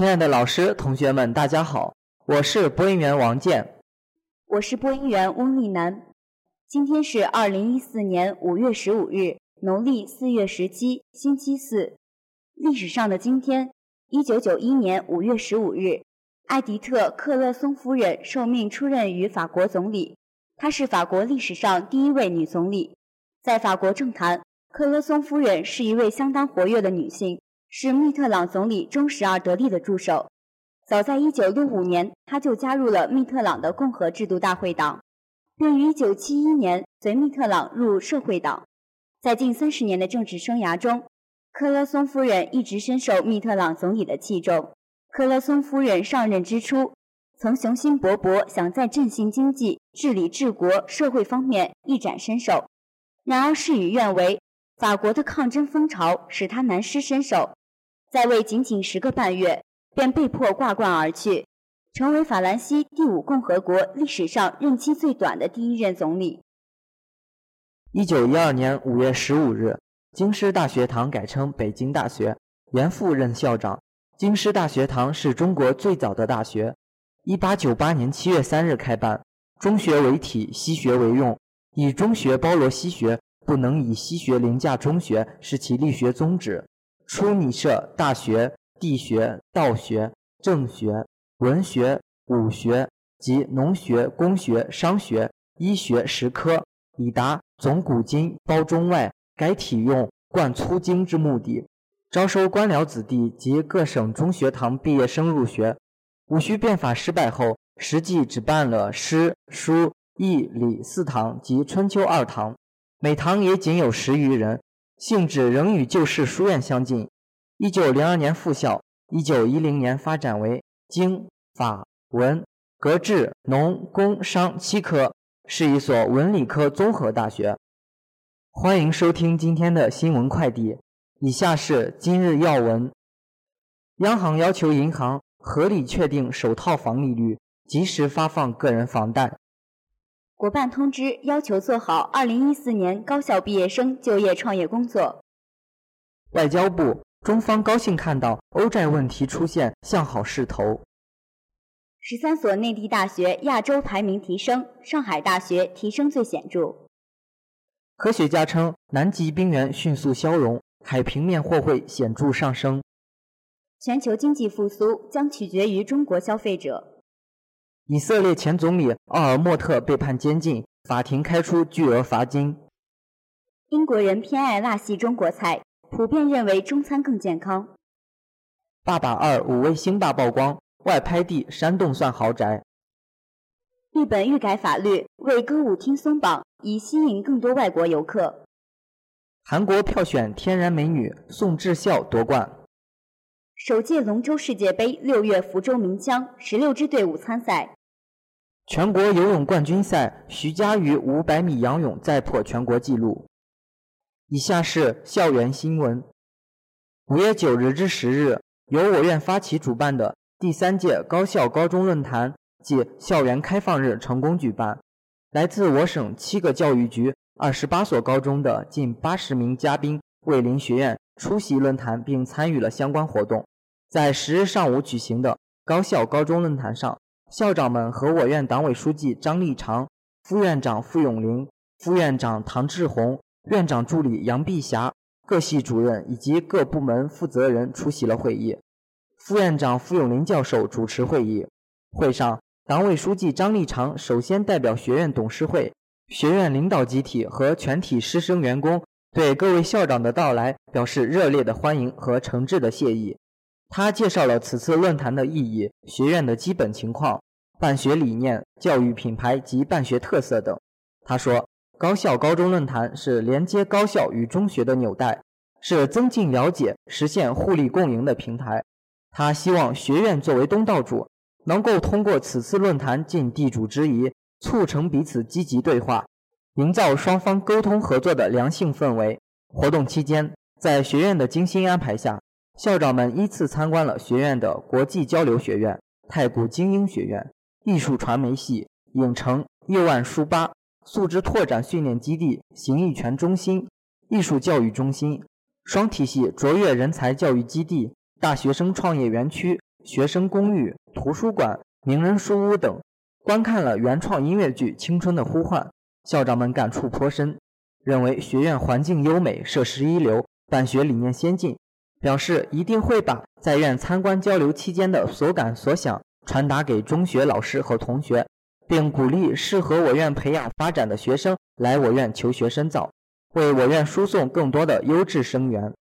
亲爱的老师、同学们，大家好，我是播音员王健，我是播音员翁丽楠。今天是二零一四年五月十五日，农历四月十七，星期四。历史上的今天，一九九一年五月十五日，艾迪特·克勒松夫人受命出任于法国总理，她是法国历史上第一位女总理。在法国政坛，克勒松夫人是一位相当活跃的女性。是密特朗总理忠实而得力的助手。早在1965年，他就加入了密特朗的共和制度大会党，并于1971年随密特朗入社会党。在近三十年的政治生涯中，克勒松夫人一直深受密特朗总理的器重。克勒松夫人上任之初，曾雄心勃勃，想在振兴经济、治理治国、社会方面一展身手。然而事与愿违，法国的抗争风潮使他难施身手。在位仅仅十个半月，便被迫挂冠而去，成为法兰西第五共和国历史上任期最短的第一任总理。一九一二年五月十五日，京师大学堂改称北京大学，严复任校长。京师大学堂是中国最早的大学，一八九八年七月三日开办，中学为体，西学为用，以中学包罗西学，不能以西学凌驾中学，是其立学宗旨。初拟设大学、地学、道学、政学、文学、武学及农学、工学、商学、医学十科，以达总古今、包中外、改体用、贯粗经之目的。招收官僚子弟及各省中学堂毕业生入学。戊戌变法失败后，实际只办了诗、书、义、礼四堂及春秋二堂，每堂也仅有十余人。性质仍与旧式书院相近。一九零二年复校，一九一零年发展为经、法、文、格致、农、工商七科，是一所文理科综合大学。欢迎收听今天的新闻快递。以下是今日要闻：央行要求银行合理确定首套房利率，及时发放个人房贷。国办通知要求做好2014年高校毕业生就业创业工作。外交部，中方高兴看到欧债问题出现向好势头。十三所内地大学亚洲排名提升，上海大学提升最显著。科学家称，南极冰原迅速消融，海平面或会显著上升。全球经济复苏将取决于中国消费者。以色列前总理奥尔默特被判监禁，法庭开出巨额罚金。英国人偏爱辣系中国菜，普遍认为中餐更健康。爸爸二五位星爸曝光，外拍地山洞算豪宅。日本欲改法律，为歌舞厅松绑，以吸引更多外国游客。韩国票选天然美女宋智孝夺冠。首届龙舟世界杯六月福州鸣枪，十六支队伍参赛。全国游泳冠军赛，徐嘉余五百米仰泳再破全国纪录。以下是校园新闻：五月九日至十日，由我院发起主办的第三届高校高中论坛暨校园开放日成功举办。来自我省七个教育局、二十八所高中的近八十名嘉宾莅临学院出席论坛，并参与了相关活动。在十日上午举行的高校高中论坛上。校长们和我院党委书记张立长、副院长傅永林、副院长唐志红、院长助理杨碧霞、各系主任以及各部门负责人出席了会议。副院长傅永林教授主持会议。会上，党委书记张立长首先代表学院董事会、学院领导集体和全体师生员工，对各位校长的到来表示热烈的欢迎和诚挚的谢意。他介绍了此次论坛的意义、学院的基本情况、办学理念、教育品牌及办学特色等。他说：“高校高中论坛是连接高校与中学的纽带，是增进了解、实现互利共赢的平台。”他希望学院作为东道主，能够通过此次论坛尽地主之谊，促成彼此积极对话，营造双方沟通合作的良性氛围。活动期间，在学院的精心安排下。校长们依次参观了学院的国际交流学院、太古精英学院、艺术传媒系、影城、右岸书吧、素质拓展训练基地、形意拳中心、艺术教育中心、双体系卓越人才教育基地、大学生创业园区、学生公寓、图书馆、名人书屋等，观看了原创音乐剧《青春的呼唤》，校长们感触颇深，认为学院环境优美，设施一流，办学理念先进，表示一定会把在院参观交流期间的所感所想传达给中学老师和同学，并鼓励适合我院培养发展的学生来我院求学深造，为我院输送更多的优质生源。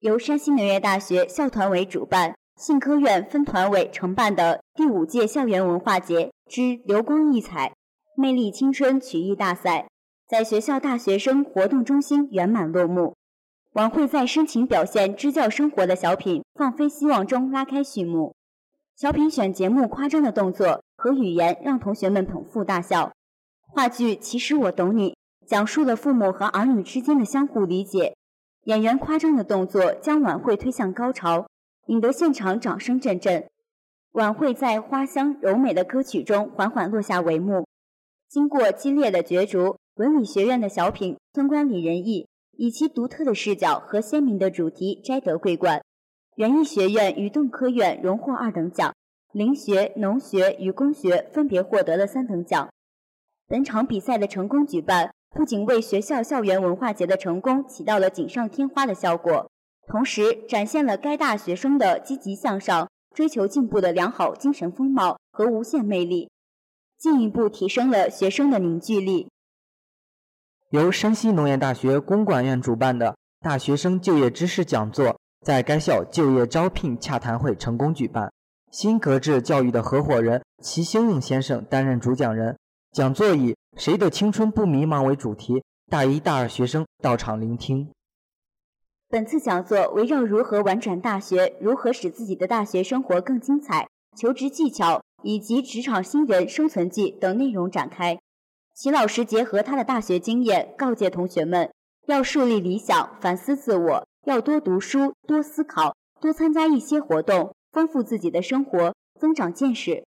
由山西农业大学校团委主办、信科院分团委承办的第五届校园文化节之“流光溢彩，魅力青春”曲艺大赛，在学校大学生活动中心圆满落幕。晚会在深情表现支教生活的小品《放飞希望》中拉开序幕。小品选节目夸张的动作和语言，让同学们捧腹大笑。话剧《其实我懂你》讲述了父母和儿女之间的相互理解。演员夸张的动作将晚会推向高潮，引得现场掌声阵阵。晚会在花香柔美的歌曲中缓缓落下帷幕。经过激烈的角逐，文理学院的小品《村官李仁义》以其独特的视角和鲜明的主题摘得桂冠。园艺学院与动科院荣获二等奖，林学、农学与工学分别获得了三等奖。本场比赛的成功举办。不仅为学校校园文化节的成功起到了锦上添花的效果，同时展现了该大学生的积极向上、追求进步的良好精神风貌和无限魅力，进一步提升了学生的凝聚力。由山西农业大学公管院主办的大学生就业知识讲座在该校就业招聘洽谈会成功举办，新格致教育的合伙人齐兴勇先生担任主讲人。讲座以“谁的青春不迷茫”为主题，大一、大二学生到场聆听。本次讲座围绕如何玩转大学、如何使自己的大学生活更精彩、求职技巧以及职场新人生存记等内容展开。齐老师结合他的大学经验，告诫同学们要树立理想、反思自我，要多读书、多思考、多参加一些活动，丰富自己的生活，增长见识。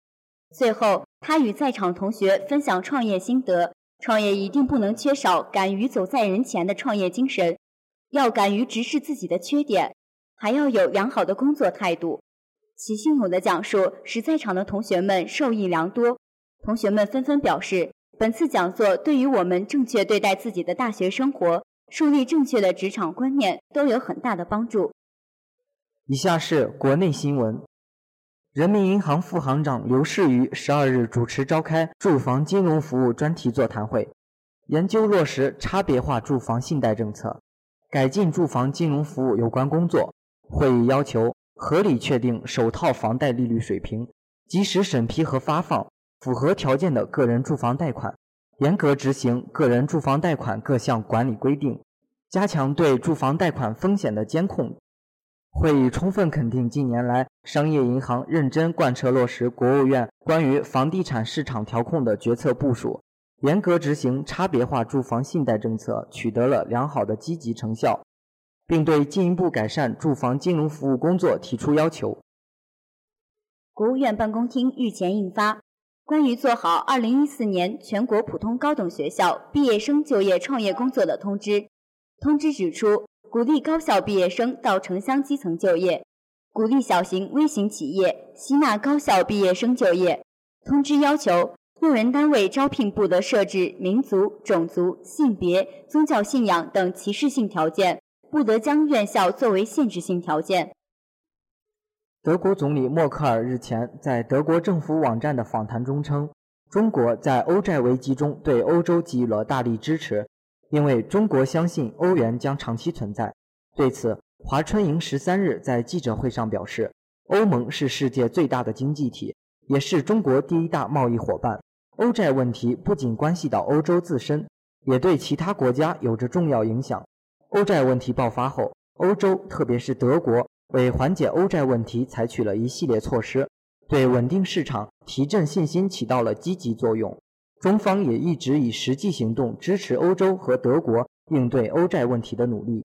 最后，他与在场同学分享创业心得：创业一定不能缺少敢于走在人前的创业精神，要敢于直视自己的缺点，还要有良好的工作态度。齐兴勇的讲述使在场的同学们受益良多，同学们纷纷表示，本次讲座对于我们正确对待自己的大学生活、树立正确的职场观念都有很大的帮助。以下是国内新闻。人民银行副行长刘士余十二日主持召开住房金融服务专题座谈会，研究落实差别化住房信贷政策，改进住房金融服务有关工作。会议要求合理确定首套房贷利率水平，及时审批和发放符合条件的个人住房贷款，严格执行个人住房贷款各项管理规定，加强对住房贷款风险的监控。会议充分肯定近年来商业银行认真贯彻落实国务院关于房地产市场调控的决策部署，严格执行差别化住房信贷政策取得了良好的积极成效，并对进一步改善住房金融服务工作提出要求。国务院办公厅日前印发《关于做好2014年全国普通高等学校毕业生就业创业工作的通知》，通知指出。鼓励高校毕业生到城乡基层就业，鼓励小型微型企业吸纳高校毕业生就业。通知要求，用人单位招聘不得设置民族、种族、性别、宗教信仰等歧视性条件，不得将院校作为限制性条件。德国总理默克尔日前在德国政府网站的访谈中称，中国在欧债危机中对欧洲给予了大力支持。因为中国相信欧元将长期存在，对此，华春莹十三日在记者会上表示，欧盟是世界最大的经济体，也是中国第一大贸易伙伴。欧债问题不仅关系到欧洲自身，也对其他国家有着重要影响。欧债问题爆发后，欧洲特别是德国为缓解欧债问题采取了一系列措施，对稳定市场、提振信心起到了积极作用。中方也一直以实际行动支持欧洲和德国应对欧债问题的努力。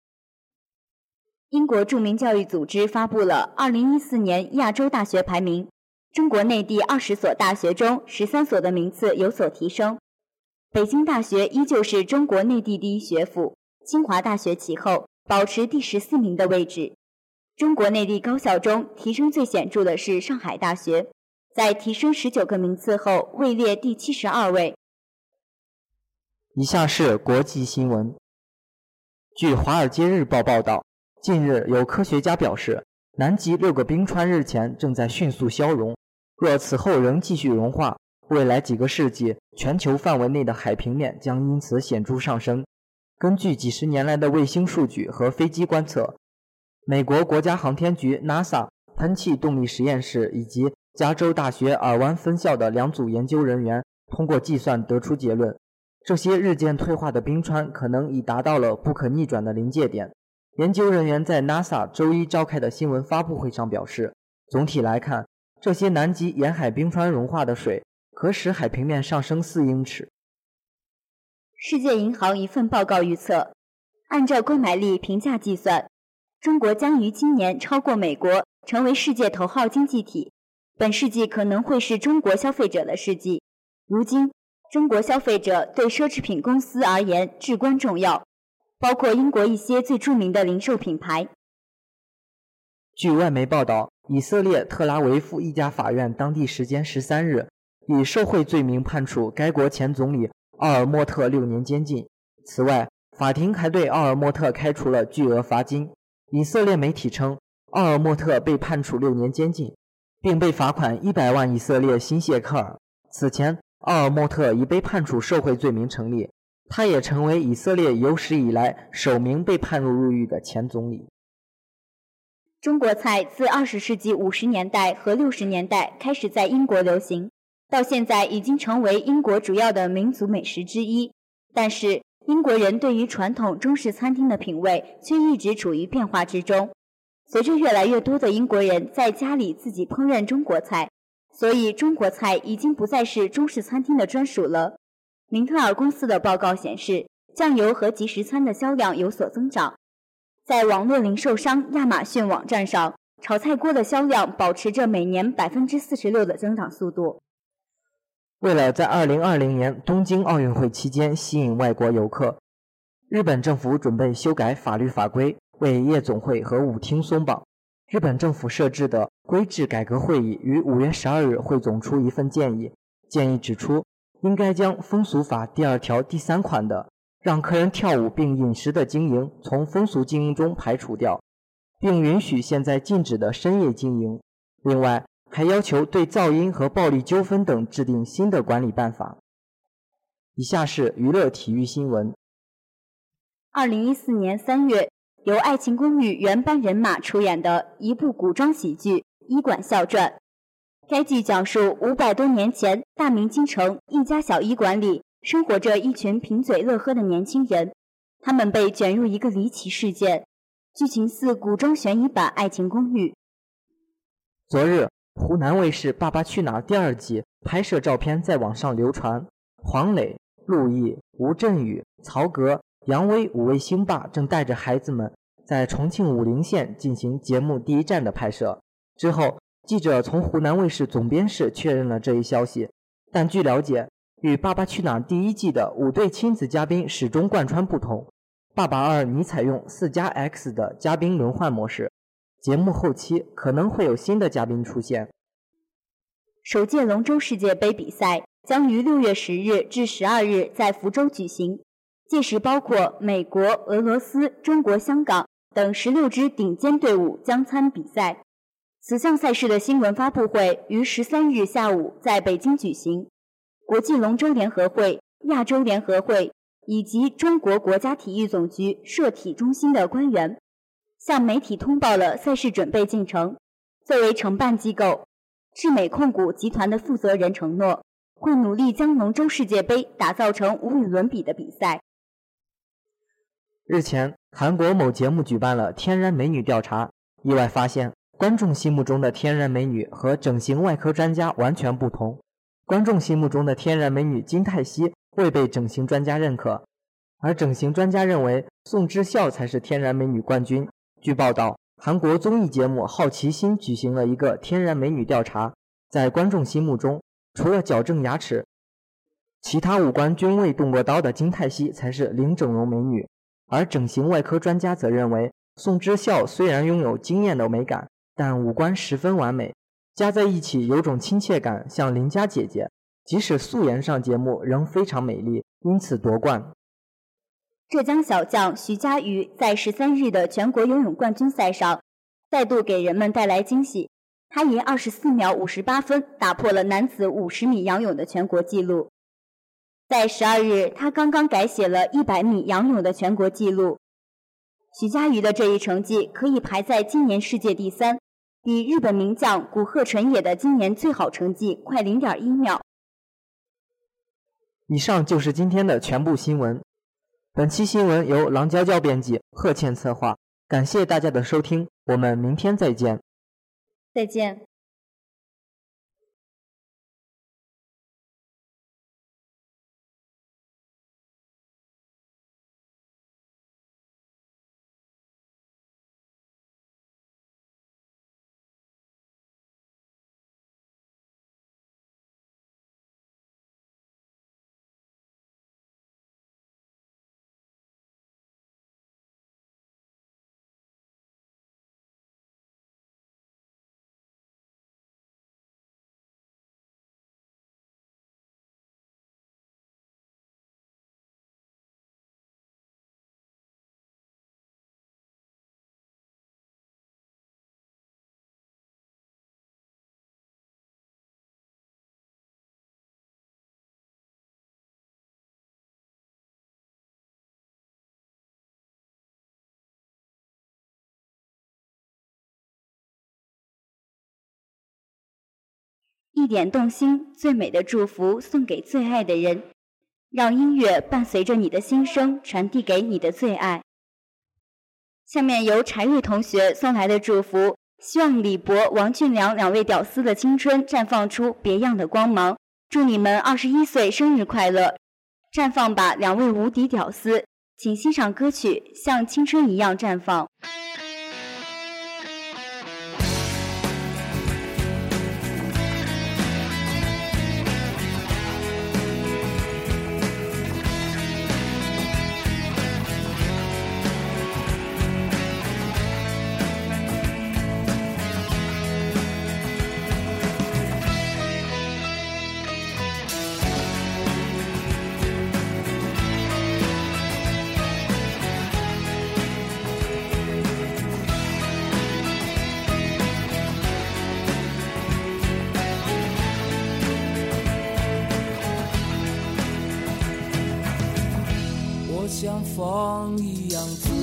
英国著名教育组织发布了2014年亚洲大学排名，中国内地二十所大学中，十三所的名次有所提升。北京大学依旧是中国内地第一学府，清华大学其后，保持第十四名的位置。中国内地高校中提升最显著的是上海大学，在提升十九个名次后位列第七十二位。以下是国际新闻。据《华尔街日报》报道，近日有科学家表示，南极六个冰川日前正在迅速消融，若此后仍继续融化，未来几个世纪全球范围内的海平面将因此显著上升。根据几十年来的卫星数据和飞机观测。美国国家航天局 NASA 喷气动力实验室以及加州大学尔湾分校的两组研究人员通过计算得出结论：这些日渐退化的冰川可能已达到了不可逆转的临界点。研究人员在 NASA 周一召开的新闻发布会上表示，总体来看，这些南极沿海冰川融化的水可使海平面上升四英尺。世界银行一份报告预测，按照购买力评价计算。中国将于今年超过美国，成为世界头号经济体。本世纪可能会是中国消费者的世纪。如今，中国消费者对奢侈品公司而言至关重要，包括英国一些最著名的零售品牌。据外媒报道，以色列特拉维夫一家法院当地时间十三日以受贿罪名判处该国前总理奥尔莫特六年监禁。此外，法庭还对奥尔莫特开除了巨额罚金。以色列媒体称，奥尔莫特被判处六年监禁，并被罚款一百万以色列新谢克尔。此前，奥尔莫特已被判处受贿罪名成立，他也成为以色列有史以来首名被判入入狱的前总理。中国菜自二十世纪五十年代和六十年代开始在英国流行，到现在已经成为英国主要的民族美食之一。但是，英国人对于传统中式餐厅的品味却一直处于变化之中。随着越来越多的英国人在家里自己烹饪中国菜，所以中国菜已经不再是中式餐厅的专属了。明特尔公司的报告显示，酱油和即食餐的销量有所增长。在网络零售商亚马逊网站上，炒菜锅的销量保持着每年百分之四十六的增长速度。为了在2020年东京奥运会期间吸引外国游客，日本政府准备修改法律法规，为夜总会和舞厅松绑。日本政府设置的规制改革会议于5月12日汇总出一份建议，建议指出，应该将风俗法第二条第三款的让客人跳舞并饮食的经营从风俗经营中排除掉，并允许现在禁止的深夜经营。另外，还要求对噪音和暴力纠纷等制定新的管理办法。以下是娱乐体育新闻。二零一四年三月，由《爱情公寓》原班人马出演的一部古装喜剧《医馆笑传》。该剧讲述五百多年前大明京城一家小医馆里生活着一群贫嘴乐呵的年轻人，他们被卷入一个离奇事件，剧情似古装悬疑版《爱情公寓》。昨日。湖南卫视《爸爸去哪儿》第二季拍摄照片在网上流传，黄磊、陆毅、吴镇宇、曹格、杨威五位星爸正带着孩子们在重庆武陵县进行节目第一站的拍摄。之后，记者从湖南卫视总编室确认了这一消息，但据了解，与《爸爸去哪儿》第一季的五对亲子嘉宾始终贯穿不同，《爸爸二》拟采用四加 X 的嘉宾轮换模式。节目后期可能会有新的嘉宾出现。首届龙舟世界杯比赛将于六月十日至十二日在福州举行，届时包括美国、俄罗斯、中国香港等十六支顶尖队伍将参比赛。此项赛事的新闻发布会于十三日下午在北京举行。国际龙舟联合会、亚洲联合会以及中国国家体育总局社体中心的官员。向媒体通报了赛事准备进程。作为承办机构，智美控股集团的负责人承诺，会努力将龙舟世界杯打造成无与伦比的比赛。日前，韩国某节目举办了天然美女调查，意外发现，观众心目中的天然美女和整形外科专家完全不同。观众心目中的天然美女金泰熙未被整形专家认可，而整形专家认为宋智孝才是天然美女冠军。据报道，韩国综艺节目《好奇心》举行了一个天然美女调查，在观众心目中，除了矫正牙齿，其他五官均未动过刀的金泰熙才是零整容美女，而整形外科专家则认为宋之孝虽然拥有惊艳的美感，但五官十分完美，加在一起有种亲切感，像邻家姐姐。即使素颜上节目，仍非常美丽，因此夺冠。浙江小将徐嘉余在十三日的全国游泳冠军赛上，再度给人们带来惊喜。他以二十四秒五十八分打破了男子五十米仰泳的全国纪录。在十二日，他刚刚改写了一百米仰泳的全国纪录。徐嘉余的这一成绩可以排在今年世界第三，比日本名将古贺纯也的今年最好成绩快零点一秒。以上就是今天的全部新闻。本期新闻由郎娇娇编辑，贺倩策划。感谢大家的收听，我们明天再见。再见。一点动心，最美的祝福送给最爱的人，让音乐伴随着你的心声，传递给你的最爱。下面由柴瑞同学送来的祝福，希望李博、王俊良两位屌丝的青春绽放出别样的光芒。祝你们二十一岁生日快乐！绽放吧，两位无敌屌丝！请欣赏歌曲《像青春一样绽放》。风一样。